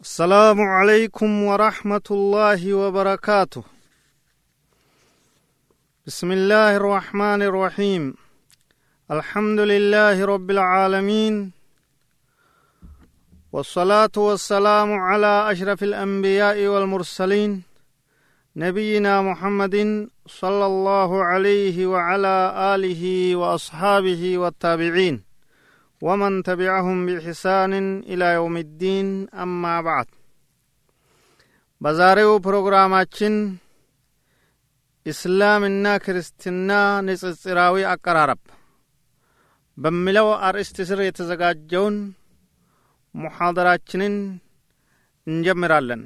السلام عليكم ورحمة الله وبركاته. بسم الله الرحمن الرحيم. الحمد لله رب العالمين. والصلاة والسلام على أشرف الأنبياء والمرسلين نبينا محمد صلى الله عليه وعلى آله وأصحابه والتابعين. ومن تبعهم بإحسان إلى يوم الدين أما بعد በዛሬው ፕሮግራማችን እስላምና ክርስትና ንጽጽራዊ አቀራረብ በሚለው አርእስት ስር የተዘጋጀውን ሙሐደራችንን እንጀምራለን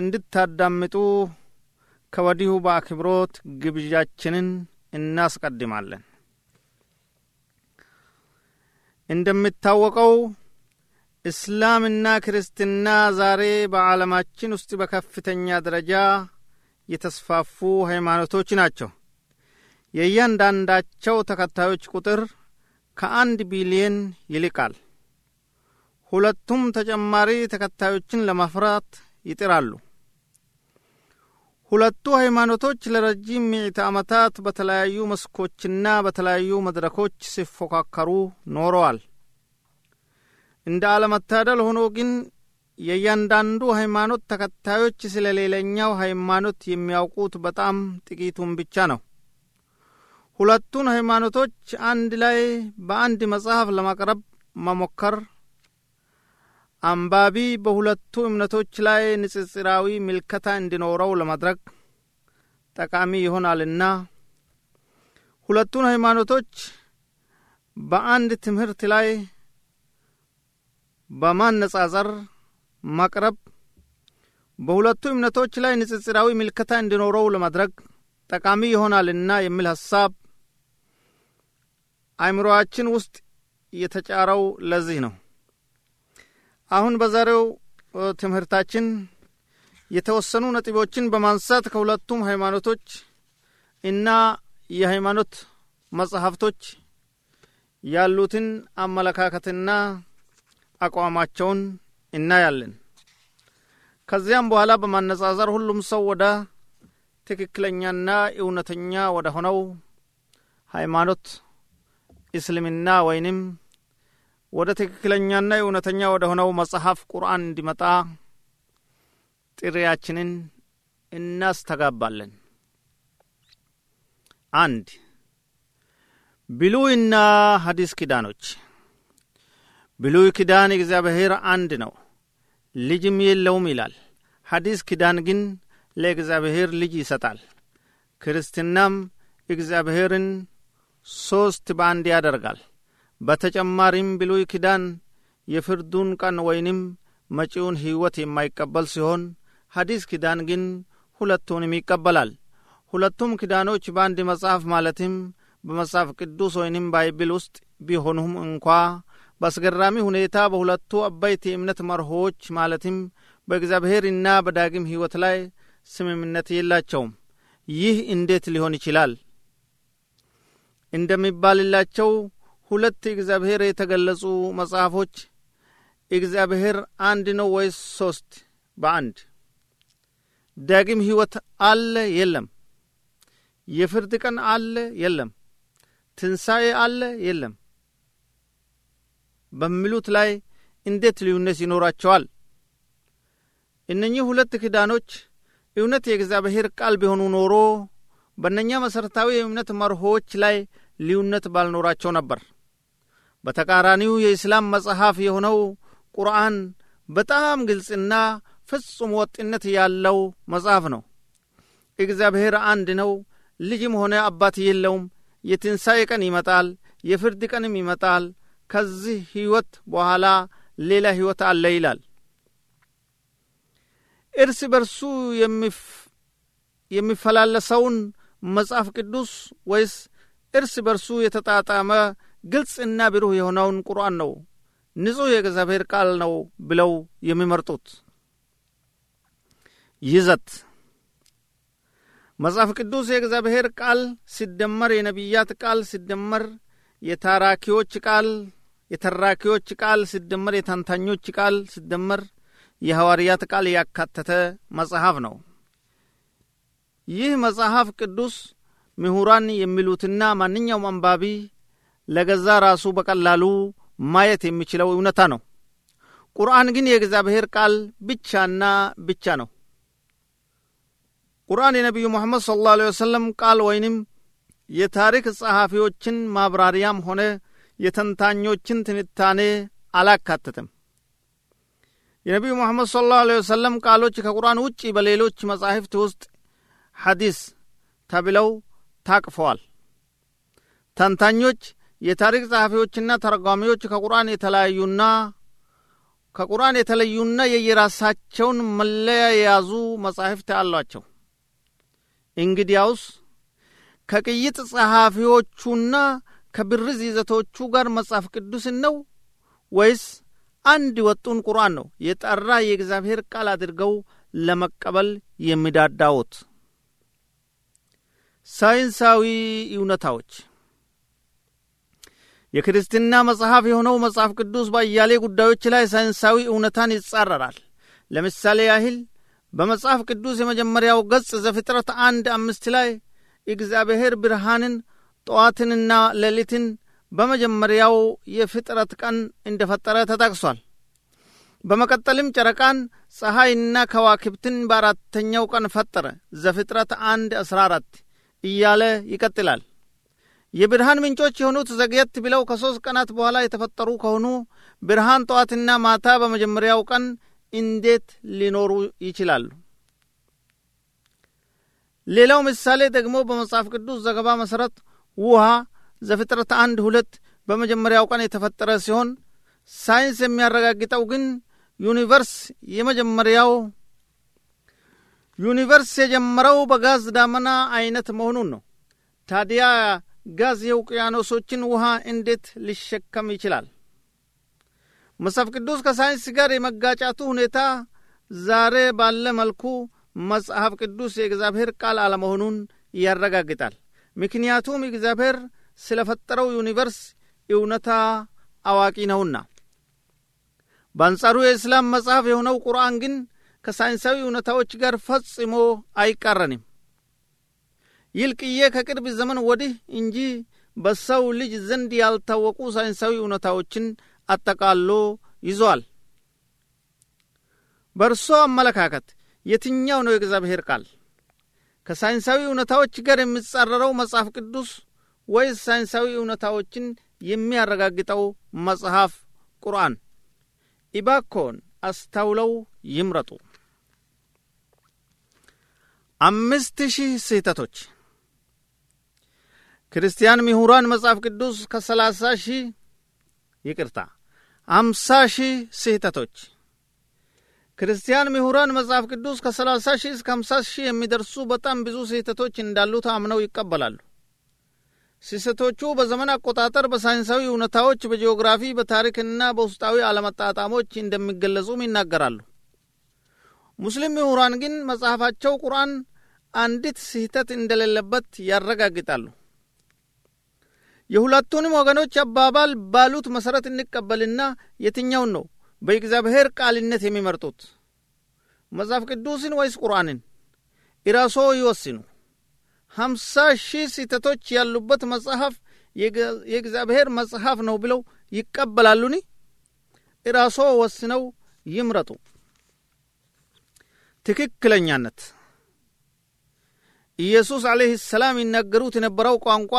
እንድታዳምጡ ከወዲሁ በአክብሮት ግብዣችንን እናስቀድማለን እንደሚታወቀው እስላምና ክርስትና ዛሬ በዓለማችን ውስጥ በከፍተኛ ደረጃ የተስፋፉ ሃይማኖቶች ናቸው። የእያንዳንዳቸው ተከታዮች ቁጥር ከአንድ ቢሊየን ይልቃል። ሁለቱም ተጨማሪ ተከታዮችን ለማፍራት ይጥራሉ ሁለቱ ሃይማኖቶች ለረጅም ምዕተ ዓመታት በተለያዩ መስኮችና በተለያዩ መድረኮች ሲፎካከሩ ኖረዋል። እንደ አለመታደል ሆኖ ግን የእያንዳንዱ ሃይማኖት ተከታዮች ስለ ሌላኛው ሃይማኖት የሚያውቁት በጣም ጥቂቱን ብቻ ነው። ሁለቱን ሃይማኖቶች አንድ ላይ በአንድ መጽሐፍ ለማቅረብ መሞከር አንባቢ በሁለቱ እምነቶች ላይ ንጽጽራዊ ምልከታ እንዲኖረው ለማድረግ ጠቃሚ ይሆናልና። ሁለቱን ሃይማኖቶች በአንድ ትምህርት ላይ በማነጻጸር ማቅረብ በሁለቱ እምነቶች ላይ ንጽጽራዊ ምልከታ እንዲኖረው ለማድረግ ጠቃሚ ይሆናልና የሚል ሐሳብ አእምሮአችን ውስጥ የተጫረው ለዚህ ነው አሁን በዛሬው ትምህርታችን የተወሰኑ ነጥቦችን በማንሳት ከሁለቱም ሃይማኖቶች እና የሃይማኖት መጽሐፍቶች ያሉትን አመለካከትና አቋማቸውን እናያለን። ከዚያም በኋላ በማነጻጸር ሁሉም ሰው ወደ ትክክለኛና እውነተኛ ወደ ሆነው ሃይማኖት እስልምና ወይንም ወደ ትክክለኛና እውነተኛ ወደ ሆነው መጽሐፍ ቁርአን እንዲመጣ ጥሪያችንን እናስተጋባለን። አንድ ብሉይና ሐዲስ ኪዳኖች። ብሉይ ኪዳን እግዚአብሔር አንድ ነው ልጅም የለውም ይላል። ሐዲስ ኪዳን ግን ለእግዚአብሔር ልጅ ይሰጣል። ክርስትናም እግዚአብሔርን ሦስት በአንድ ያደርጋል በተጨማሪም ብሉይ ኪዳን የፍርዱን ቀን ወይንም መጪውን ሕይወት የማይቀበል ሲሆን ሐዲስ ኪዳን ግን ሁለቱንም ይቀበላል። ሁለቱም ኪዳኖች በአንድ መጽሐፍ ማለትም በመጽሐፍ ቅዱስ ወይንም ባይብል ውስጥ ቢሆኑም እንኳ በአስገራሚ ሁኔታ በሁለቱ አበይት የእምነት መርሆች ማለትም በእግዚአብሔርና በዳግም ሕይወት ላይ ስምምነት የላቸውም። ይህ እንዴት ሊሆን ይችላል? እንደሚባልላቸው ሁለት እግዚአብሔር የተገለጹ መጽሐፎች እግዚአብሔር አንድ ነው ወይስ ሶስት? በአንድ። ዳግም ሕይወት አለ የለም? የፍርድ ቀን አለ የለም? ትንሣኤ አለ የለም? በሚሉት ላይ እንዴት ልዩነት ይኖራቸዋል? እነኚህ ሁለት ኪዳኖች እውነት የእግዚአብሔር ቃል ቢሆኑ ኖሮ በእነኛ መሠረታዊ የእምነት መርሆች ላይ ልዩነት ባልኖራቸው ነበር በተቃራኒው የእስላም መጽሐፍ የሆነው ቁርአን በጣም ግልጽና ፍጹም ወጥነት ያለው መጽሐፍ ነው። እግዚአብሔር አንድ ነው። ልጅም ሆነ አባት የለውም። የትንሣኤ ቀን ይመጣል የፍርድ ቀንም ይመጣል። ከዚህ ሕይወት በኋላ ሌላ ሕይወት አለ ይላል። እርስ በርሱ የሚፈላለሰውን መጽሐፍ ቅዱስ ወይስ እርስ በርሱ የተጣጣመ ግልጽና ብሩህ የሆነውን ቁርአን ነው ንጹሕ የእግዚአብሔር ቃል ነው ብለው የሚመርጡት ይዘት መጽሐፍ ቅዱስ የእግዚአብሔር ቃል ሲደመር የነቢያት ቃል ሲደመር የታራኪዎች ቃል የተራኪዎች ቃል ሲደመር የተንታኞች ቃል ሲደመር የሐዋርያት ቃል ያካተተ መጽሐፍ ነው። ይህ መጽሐፍ ቅዱስ ምሁራን የሚሉትና ማንኛውም አንባቢ ለገዛ ራሱ በቀላሉ ማየት የሚችለው እውነታ ነው። ቁርአን ግን የእግዚአብሔር ቃል ብቻና ብቻ ነው። ቁርአን የነቢዩ ሙሐመድ ስለ ላሁ ወሰለም ቃል ወይንም የታሪክ ጸሐፊዎችን ማብራሪያም ሆነ የተንታኞችን ትንታኔ አላካተትም። የነቢዩ ሙሐመድ ስለ ላሁ ወሰለም ቃሎች ከቁርአን ውጪ በሌሎች መጻሕፍት ውስጥ ሐዲስ ተብለው ታቅፈዋል። ተንታኞች፣ የታሪክ ጸሐፊዎችና ተረጓሚዎች ከቁርአን የተለያዩና ከቁርአን የተለዩና የየራሳቸውን መለያ የያዙ መጻሕፍት አሏቸው። እንግዲያውስ ከቅይጥ ጸሐፊዎቹና ከብርዝ ይዘቶቹ ጋር መጽሐፍ ቅዱስን ነው ወይስ አንድ ወጡን ቁርአን ነው የጠራ የእግዚአብሔር ቃል አድርገው ለመቀበል የሚዳዳውት? ሳይንሳዊ እውነታዎች የክርስትና መጽሐፍ የሆነው መጽሐፍ ቅዱስ በአያሌ ጉዳዮች ላይ ሳይንሳዊ እውነታን ይጻረራል። ለምሳሌ ያህል በመጽሐፍ ቅዱስ የመጀመሪያው ገጽ ዘፍጥረት አንድ አምስት ላይ እግዚአብሔር ብርሃንን ጠዋትንና ሌሊትን በመጀመሪያው የፍጥረት ቀን እንደ ፈጠረ ተጠቅሷል። በመቀጠልም ጨረቃን፣ ፀሐይና ከዋክብትን በአራተኛው ቀን ፈጠረ ዘፍጥረት አንድ አስራ አራት እያለ ይቀጥላል። የብርሃን ምንጮች የሆኑት ዘግየት ብለው ከሦስት ቀናት በኋላ የተፈጠሩ ከሆኑ ብርሃን ጠዋትና ማታ በመጀመሪያው ቀን እንዴት ሊኖሩ ይችላሉ? ሌላው ምሳሌ ደግሞ በመጽሐፍ ቅዱስ ዘገባ መሠረት ውሃ ዘፍጥረት አንድ ሁለት በመጀመሪያው ቀን የተፈጠረ ሲሆን ሳይንስ የሚያረጋግጠው ግን universe የመጀመሪያው universe የጀመረው በጋዝ ዳመና አይነት መሆኑን ነው። ታዲያ ጋዝ የውቅያኖሶችን ውሃ እንዴት ሊሸከም ይችላል? መጽሐፍ ቅዱስ ከሳይንስ ጋር የመጋጫቱ ሁኔታ ዛሬ ባለ መልኩ መጽሐፍ ቅዱስ የእግዚአብሔር ቃል አለመሆኑን ያረጋግጣል። ምክንያቱም እግዚአብሔር ስለ ፈጠረው universe እውነታ አዋቂ ነውና። በአንጻሩ የእስላም መጽሐፍ የሆነው ቁርአን ግን ከሳይንሳዊ እውነታዎች ጋር ፈጽሞ አይቃረንም። ይልቅዬ ከቅርብ ዘመን ወዲህ እንጂ በሰው ልጅ ዘንድ ያልታወቁ ሳይንሳዊ እውነታዎችን አጠቃሎ ይዟል። በእርሶ አመለካከት የትኛው ነው የእግዚአብሔር ቃል? ከሳይንሳዊ እውነታዎች ጋር የሚጻረረው መጽሐፍ ቅዱስ ወይስ ሳይንሳዊ እውነታዎችን የሚያረጋግጠው መጽሐፍ ቁርአን? ኢባኮን አስታውለው ይምረጡ። አምስት ሺህ ስህተቶች ክርስቲያን ምሁራን መጽሐፍ ቅዱስ ከሰላሳ ሺህ ይቅርታ አምሳ ሺህ ስህተቶች ክርስቲያን ምሁራን መጽሐፍ ቅዱስ ከሰላሳ ሺህ እስከ አምሳ ሺህ የሚደርሱ በጣም ብዙ ስህተቶች እንዳሉት አምነው ይቀበላሉ። ስህተቶቹ በዘመን አቆጣጠር፣ በሳይንሳዊ እውነታዎች፣ በጂኦግራፊ፣ በታሪክና በውስጣዊ አለመጣጣሞች እንደሚገለጹም ይናገራሉ። ሙስሊም ምሁራን ግን መጽሐፋቸው ቁርአን አንዲት ስህተት እንደሌለበት ያረጋግጣሉ። የሁለቱንም ወገኖች አባባል ባሉት መሠረት እንቀበልና የትኛውን ነው በእግዚአብሔር ቃልነት የሚመርጡት? መጽሐፍ ቅዱስን ወይስ ቁርአንን? ኢራሶ ይወስኑ። ሀምሳ ሺህ ስህተቶች ያሉበት መጽሐፍ የእግዚአብሔር መጽሐፍ ነው ብለው ይቀበላሉኒ? ኢራሶ ወስነው ይምረጡ። ትክክለኛነት ኢየሱስ ዓለይሂ ሰላም ይናገሩት የነበረው ቋንቋ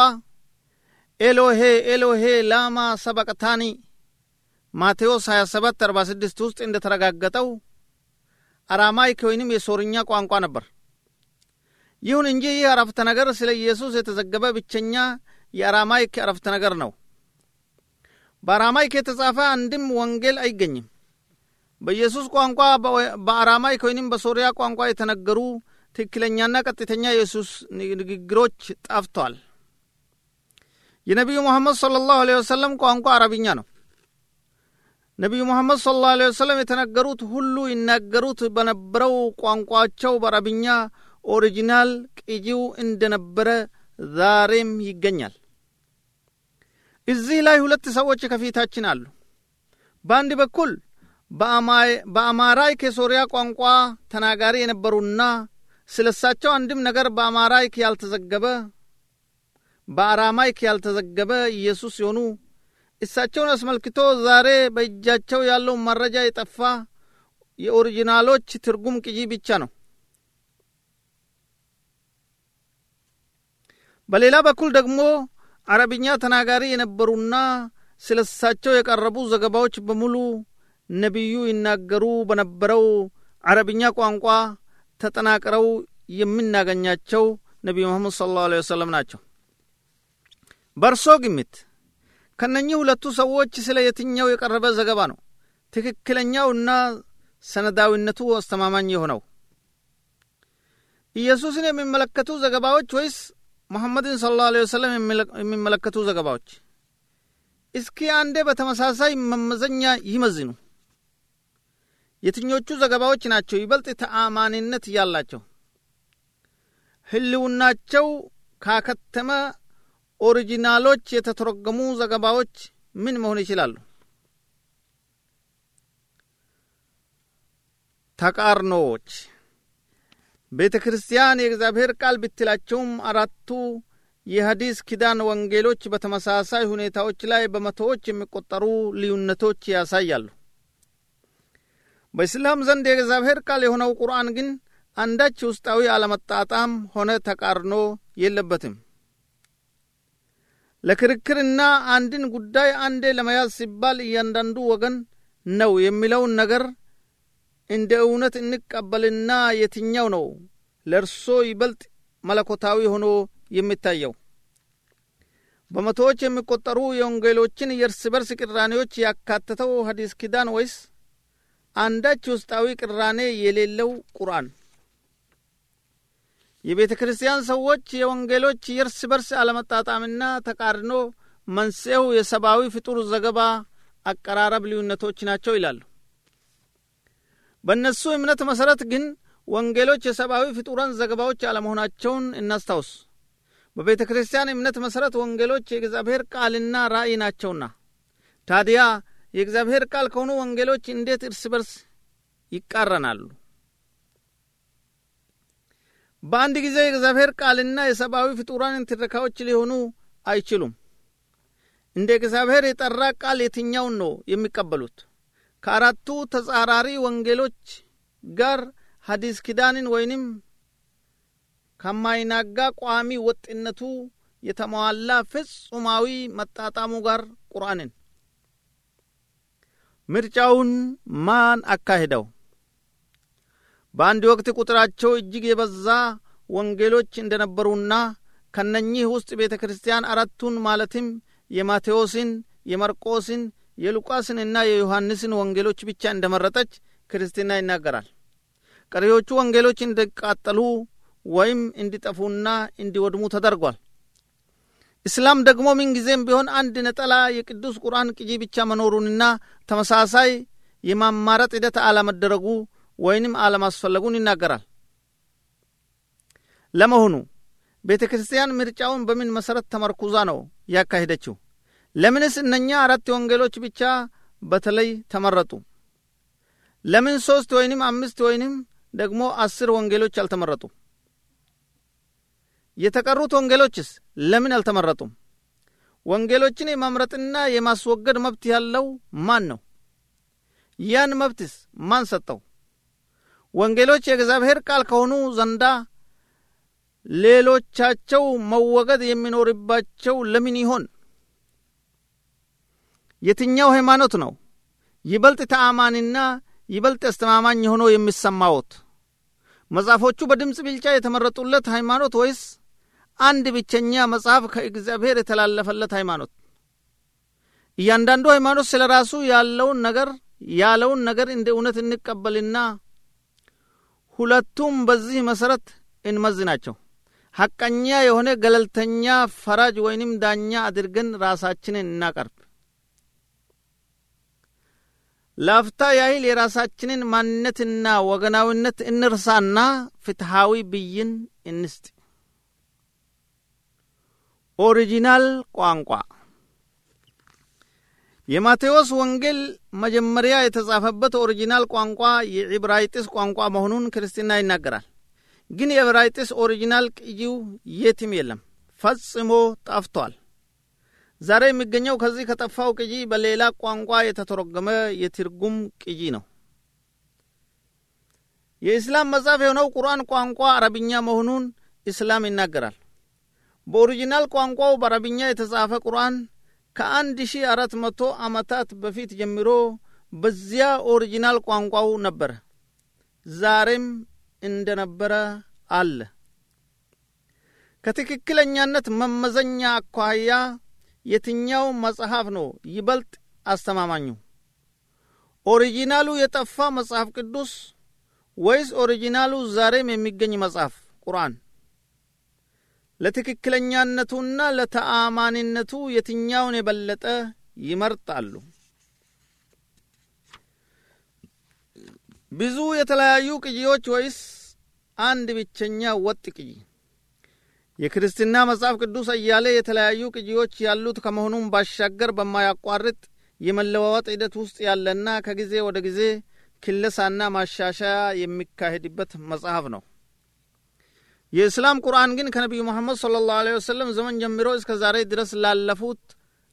ኤሎሄ ኤሎሄ ላማ ሰበቅታኒ ማቴዎስ 27 46 ውስጥ እንደ ተረጋገጠው አራማይክ ወይንም የሶርኛ ቋንቋ ነበር። ይሁን እንጂ ይህ አረፍተ ነገር ስለ ኢየሱስ የተዘገበ ብቸኛ የአራማይክ አረፍተ ነገር ነው። በአራማይክ የተጻፈ አንድም ወንጌል አይገኝም። በኢየሱስ ቋንቋ በአራማይክ ወይንም በሶርያ ቋንቋ የተነገሩ ትክክለኛና ቀጥተኛ የኢየሱስ ንግግሮች ጠፍቷል። የነቢዩ ሙሐመድ ሰለላሁ ዐለይሂ ወሰለም ቋንቋ አረብኛ ነው። ነቢዩ ሙሐመድ ሰለላሁ ዐለይሂ ወሰለም የተናገሩት ሁሉ ይናገሩት በነበረው ቋንቋቸው በአረብኛ original ቅጂው እንደነበረ ዛሬም ይገኛል። እዚህ ላይ ሁለት ሰዎች ከፊታችን አሉ። በአንድ በኩል በአማራይክ የሶርያ ቋንቋ ተናጋሪ የነበሩና ስለ እሳቸው አንድም ነገር በአማራይክ ያልተዘገበ በአራማይክ ያልተዘገበ ኢየሱስ ሲሆኑ እሳቸውን አስመልክቶ ዛሬ በእጃቸው ያለው መረጃ የጠፋ የ original ኦች ትርጉም ቅጂ ብቻ ነው። በሌላ በኩል ደግሞ አረብኛ ተናጋሪ የነበሩና ስለ እሳቸው የቀረቡ ዘገባዎች በሙሉ ነቢዩ ይናገሩ በነበረው አረብኛ ቋንቋ ተጠናቅረው የምናገኛቸው ነቢዩ መሐመድ ስለ ላሁ ወሰለም ናቸው። በእርሶ ግምት ከነኚህ ሁለቱ ሰዎች ስለ የትኛው የቀረበ ዘገባ ነው ትክክለኛውና ሰነዳዊነቱ አስተማማኝ የሆነው? ኢየሱስን የሚመለከቱ ዘገባዎች ወይስ ሙሐመድን ስለ ላሁ ወሰለም የሚመለከቱ ዘገባዎች? እስኪ አንዴ በተመሳሳይ መመዘኛ ይመዝኑ። የትኞቹ ዘገባዎች ናቸው ይበልጥ ተአማኒነት ያላቸው? ህልውናቸው ካከተመ ኦሪጂናሎች የተተረጎሙ ዘገባዎች ምን መሆን ይችላሉ? ተቃርኖዎች ቤተ ክርስቲያን የእግዚአብሔር ቃል ብትላቸውም አራቱ የሐዲስ ኪዳን ወንጌሎች በተመሳሳይ ሁኔታዎች ላይ በመቶዎች የሚቆጠሩ ልዩነቶች ያሳያሉ። በእስላም ዘንድ የእግዚአብሔር ቃል የሆነው ቁርአን ግን አንዳች ውስጣዊ አለመጣጣም ሆነ ተቃርኖ የለበትም። ለክርክርና አንድን ጉዳይ አንዴ ለመያዝ ሲባል እያንዳንዱ ወገን ነው የሚለውን ነገር እንደ እውነት እንቀበልና የትኛው ነው ለእርሶ ይበልጥ መለኮታዊ ሆኖ የሚታየው? በመቶዎች የሚቆጠሩ የወንጌሎችን የእርስ በርስ ቅራኔዎች ያካተተው ሐዲስ ኪዳን ወይስ አንዳች ውስጣዊ ቅራኔ የሌለው ቁርአን? የቤተ ክርስቲያን ሰዎች የወንጌሎች የእርስ በርስ አለመጣጣምና ተቃርኖ መንስኤው የሰብአዊ ፍጡር ዘገባ አቀራረብ ልዩነቶች ናቸው ይላሉ። በእነሱ እምነት መሠረት ግን ወንጌሎች የሰብአዊ ፍጡራን ዘገባዎች አለመሆናቸውን እናስታውስ። በቤተ ክርስቲያን እምነት መሠረት ወንጌሎች የእግዚአብሔር ቃልና ራእይ ናቸውና ታዲያ የእግዚአብሔር ቃል ከሆኑ ወንጌሎች እንዴት እርስ በርስ ይቃረናሉ? በአንድ ጊዜ የእግዚአብሔር ቃልና የሰብአዊ ፍጡራን ትረካዎች ሊሆኑ አይችሉም። እንደ እግዚአብሔር የጠራ ቃል የትኛውን ነው የሚቀበሉት? ከአራቱ ተጻራሪ ወንጌሎች ጋር ሐዲስ ኪዳንን ወይንም ከማይናጋ ቋሚ ወጥነቱ የተሟላ ፍጹማዊ መጣጣሙ ጋር ቁርአንን ምርጫውን ማን አካሂደው? በአንድ ወቅት ቁጥራቸው እጅግ የበዛ ወንጌሎች እንደነበሩና ከነኚህ ውስጥ ቤተ ክርስቲያን አራቱን ማለትም የማቴዎስን፣ የመርቆስን፣ የሉቃስንና የዮሐንስን ወንጌሎች ብቻ እንደመረጠች ክርስትና ይናገራል። ቀሪዎቹ ወንጌሎች እንዲቃጠሉ ወይም እንዲጠፉና እንዲወድሙ ተደርጓል። እስላም ደግሞ ምንጊዜም ቢሆን አንድ ነጠላ የቅዱስ ቁርአን ቅጂ ብቻ መኖሩንና ተመሳሳይ የማማረጥ ሂደት አለመደረጉ ወይንም አለማስፈለጉን ይናገራል። ለመሆኑ ቤተ ክርስቲያን ምርጫውን በምን መሠረት ተመርኩዛ ነው ያካሄደችው? ለምንስ እነኛ አራት ወንጌሎች ብቻ በተለይ ተመረጡ? ለምን ሦስት ወይንም አምስት ወይንም ደግሞ አስር ወንጌሎች አልተመረጡ? የተቀሩት ወንጌሎችስ ለምን አልተመረጡም? ወንጌሎችን የማምረጥና የማስወገድ መብት ያለው ማን ነው? ያን መብትስ ማን ሰጠው? ወንጌሎች የእግዚአብሔር ቃል ከሆኑ ዘንዳ ሌሎቻቸው መወገድ የሚኖርባቸው ለምን ይሆን? የትኛው ሃይማኖት ነው ይበልጥ ተአማኒና ይበልጥ አስተማማኝ ሆኖ የሚሰማዎት? መጽሐፎቹ በድምፅ ብልጫ የተመረጡለት ሃይማኖት ወይስ አንድ ብቸኛ መጽሐፍ ከእግዚአብሔር የተላለፈለት ሃይማኖት? እያንዳንዱ ሃይማኖት ስለ ራሱ ያለውን ነገር ያለውን ነገር እንደ እውነት እንቀበልና ሁለቱም በዚህ መሠረት እንመዝናቸው። ሐቀኛ የሆነ ገለልተኛ ፈራጅ ወይንም ዳኛ አድርገን ራሳችንን እናቀርብ። ለአፍታ ያህል የራሳችንን ማንነትና ወገናዊነት እንርሳና ፍትሐዊ ብይን እንስጥ። original ቋንቋ የማቴዎስ ወንጌል መጀመሪያ የተጻፈበት original ቋንቋ የዕብራይስጥ ቋንቋ መሆኑን ክርስትና ይናገራል። ግን የዕብራይስጥ original ቅጂው የትም የለም፣ ፈጽሞ ጠፍቷል። ዛሬ የሚገኘው ከዚህ ከጠፋው ቅጂ በሌላ ቋንቋ የተተረጎመ የትርጉም ቅጂ ነው። የኢስላም መጽሐፍ የሆነው ቁርአን ቋንቋ አረብኛ መሆኑን ኢስላም ይናገራል። በ original ቋንቋው በአረብኛ የተጻፈ ቁርአን ከአንድ ሺ አራት መቶ ዓመታት በፊት ጀምሮ በዚያ original ቋንቋው ነበረ። ዛሬም እንደ ነበረ አለ። ከትክክለኛነት መመዘኛ አኳያ የትኛው መጽሐፍ ነው ይበልጥ አስተማማኙ? original ኡ የጠፋ መጽሐፍ ቅዱስ ወይስ ኦሪጂናሉ ዛሬም የሚገኝ መጽሐፍ ቁርአን? ለትክክለኛነቱና ለተአማኒነቱ የትኛውን የበለጠ ይመርጣሉ? ብዙ የተለያዩ ቅጂዎች ወይስ አንድ ብቸኛ ወጥ ቅጂ? የክርስትና መጽሐፍ ቅዱስ እያለ የተለያዩ ቅጂዎች ያሉት ከመሆኑም ባሻገር በማያቋርጥ የመለዋወጥ ሂደት ውስጥ ያለና ከጊዜ ወደ ጊዜ ክለሳና ማሻሻያ የሚካሄድበት መጽሐፍ ነው። የእስላም ቁርአን ግን ከነቢዩ መሐመድ ሰለላሁ ዐለይሂ ወሰለም ዘመን ጀምሮ እስከ ዛሬ ድረስ ላለፉት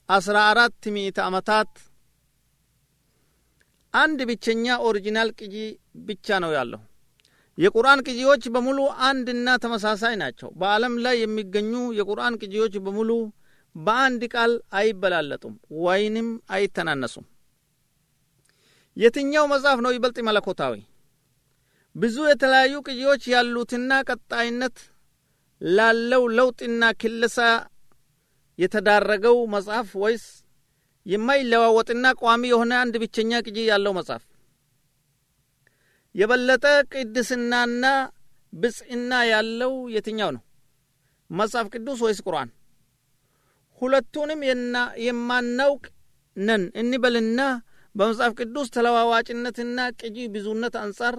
አስራ አራት ምዕተ ዓመታት አንድ ብቸኛ ኦሪጂናል ቅጂ ብቻ ነው ያለው። የቁርአን ቅጂዎች በሙሉ አንድና ተመሳሳይ ናቸው። በዓለም ላይ የሚገኙ የቁርአን ቅጂዎች በሙሉ በአንድ ቃል አይበላለጡም ወይንም አይተናነሱም። የትኛው መጽሐፍ ነው ይበልጥ መለኮታዊ? ብዙ የተለያዩ ቅጂዎች ያሉትና ቀጣይነት ላለው ለውጥና ክለሳ የተዳረገው መጽሐፍ ወይስ የማይለዋወጥና ቋሚ የሆነ አንድ ብቸኛ ቅጂ ያለው መጽሐፍ? የበለጠ ቅድስናና ብጽዕና ያለው የትኛው ነው? መጽሐፍ ቅዱስ ወይስ ቁርአን? ሁለቱንም የማናውቅ ነን እንበልና በመጽሐፍ ቅዱስ ተለዋዋጭነትና ቅጂ ብዙነት አንጻር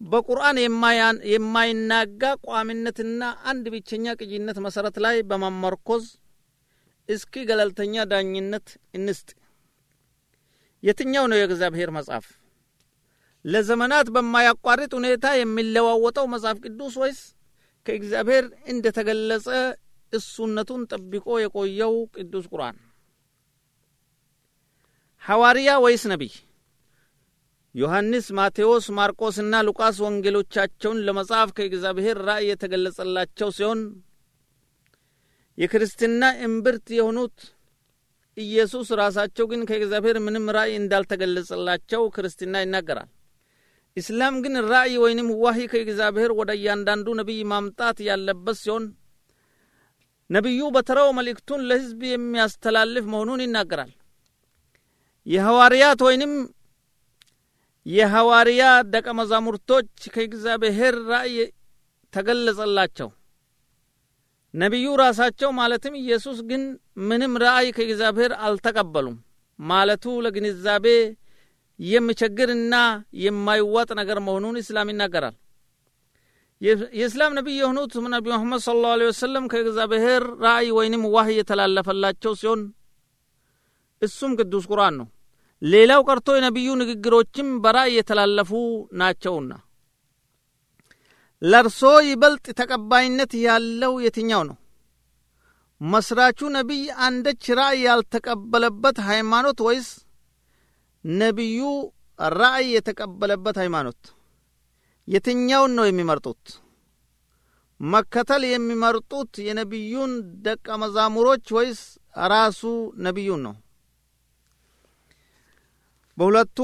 በቁርአን የማይናጋ ቋሚነትና አንድ ብቸኛ ቅጂነት መሰረት ላይ በመመርኮዝ እስኪ ገለልተኛ ዳኝነት እንስጥ። የትኛው ነው የእግዚአብሔር መጽሐፍ? ለዘመናት በማያቋርጥ ሁኔታ የሚለዋወጠው መጽሐፍ ቅዱስ ወይስ ከእግዚአብሔር እንደ ተገለጸ እሱነቱን ጠብቆ የቆየው ቅዱስ ቁርአን? ሐዋርያ ወይስ ነቢይ? ዮሐንስ፣ ማቴዎስ፣ ማርቆስና ሉቃስ ወንጌሎቻቸውን ለመጻፍ ከእግዚአብሔር ራእይ የተገለጸላቸው ሲሆን የክርስትና እምብርት የሆኑት ኢየሱስ ራሳቸው ግን ከእግዚአብሔር ምንም ራእይ እንዳልተገለጸላቸው ክርስትና ይናገራል። ኢስላም ግን ራእይ ወይንም ዋሂ ከእግዚአብሔር ወደ እያንዳንዱ ነቢይ ማምጣት ያለበት ሲሆን ነቢዩ በተራው መልእክቱን ለሕዝብ የሚያስተላልፍ መሆኑን ይናገራል። የሐዋርያት ወይንም የሐዋርያ ደቀ መዛሙርቶች ከእግዚአብሔር ራእይ ተገለጸላቸው። ነቢዩ ራሳቸው ማለትም ኢየሱስ ግን ምንም ራእይ ከእግዚአብሔር አልተቀበሉም ማለቱ ለግንዛቤ የሚቸግርና የማይዋጥ ነገር መሆኑን ኢስላም ይናገራል። የእስላም ነቢይ የሆኑት ነቢ መሐመድ ስለ ላሁ ዐለይሂ ወሰለም ከእግዚአብሔር ራእይ ወይንም ዋህይ የተላለፈላቸው ሲሆን እሱም ቅዱስ ቁርአን ነው። ሌላው ቀርቶ የነቢዩ ንግግሮችም በራእይ የተላለፉ ናቸውና ለእርሶ ይበልጥ ተቀባይነት ያለው የትኛው ነው? መስራቹ ነቢይ አንደች ራእይ ያልተቀበለበት ሃይማኖት ወይስ ነቢዩ ራእይ የተቀበለበት ሃይማኖት? የትኛውን ነው የሚመርጡት? መከተል የሚመርጡት የነቢዩን ደቀ መዛሙሮች ወይስ ራሱ ነቢዩን ነው? በሁለቱ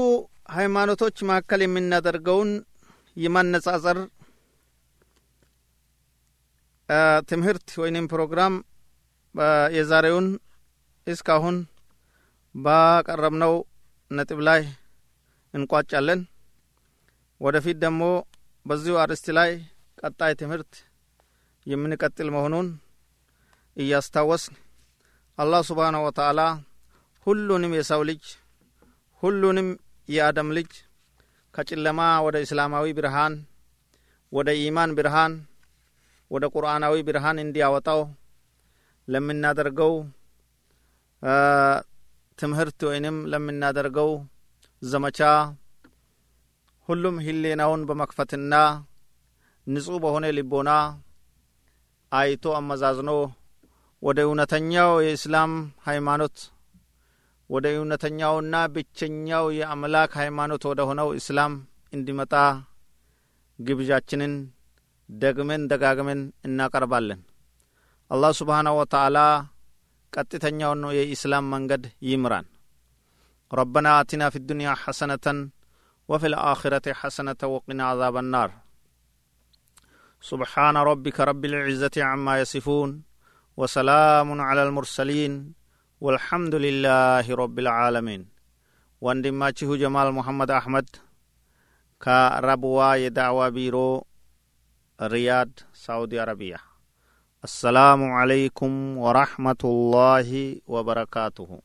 ሃይማኖቶች መካከል የምናደርገውን የማነጻጸር ትምህርት ወይንም ፕሮግራም የዛሬውን እስካሁን ባቀረብነው ነጥብ ላይ እንቋጫለን። ወደፊት ደግሞ በዚሁ አርዕስት ላይ ቀጣይ ትምህርት የምንቀጥል መሆኑን እያስታወስን አላህ ሱብሓነሁ ወተዓላ ሁሉንም የሰው ልጅ ሁሉንም የአደም ልጅ ከጨለማ ወደ እስላማዊ ብርሃን፣ ወደ ኢማን ብርሃን፣ ወደ ቁርአናዊ ብርሃን እንዲያወጣው ለምናደርገው ትምህርት ወይንም ለምናደርገው ዘመቻ ሁሉም ህሌናውን በመክፈትና ንጹሕ በሆነ ልቦና አይቶ አመዛዝኖ ወደ እውነተኛው የእስላም ሃይማኖት ወደ እውነተኛውና ብቸኛው የአምላክ ሃይማኖት ወደ ሆነው እስላም እንዲመጣ ግብዣችንን ደግመን ደጋግመን እናቀርባለን። አላህ ስብሓናሁ ወተዓላ ቀጥተኛውን የኢስላም መንገድ ይምራን። ረበና አቲና ፊ ዱንያ ሐሰነተን وفي الآخرة حسنة وقنا عذاب النار سبحان ربك رب العزة عما يصفون وسلام على المرسلين والحمد لله رب العالمين. واندما تشهو جمال محمد أحمد. كا ربوا يدعوا بيرو رياض سعودية عربية. السلام عليكم ورحمة الله وبركاته.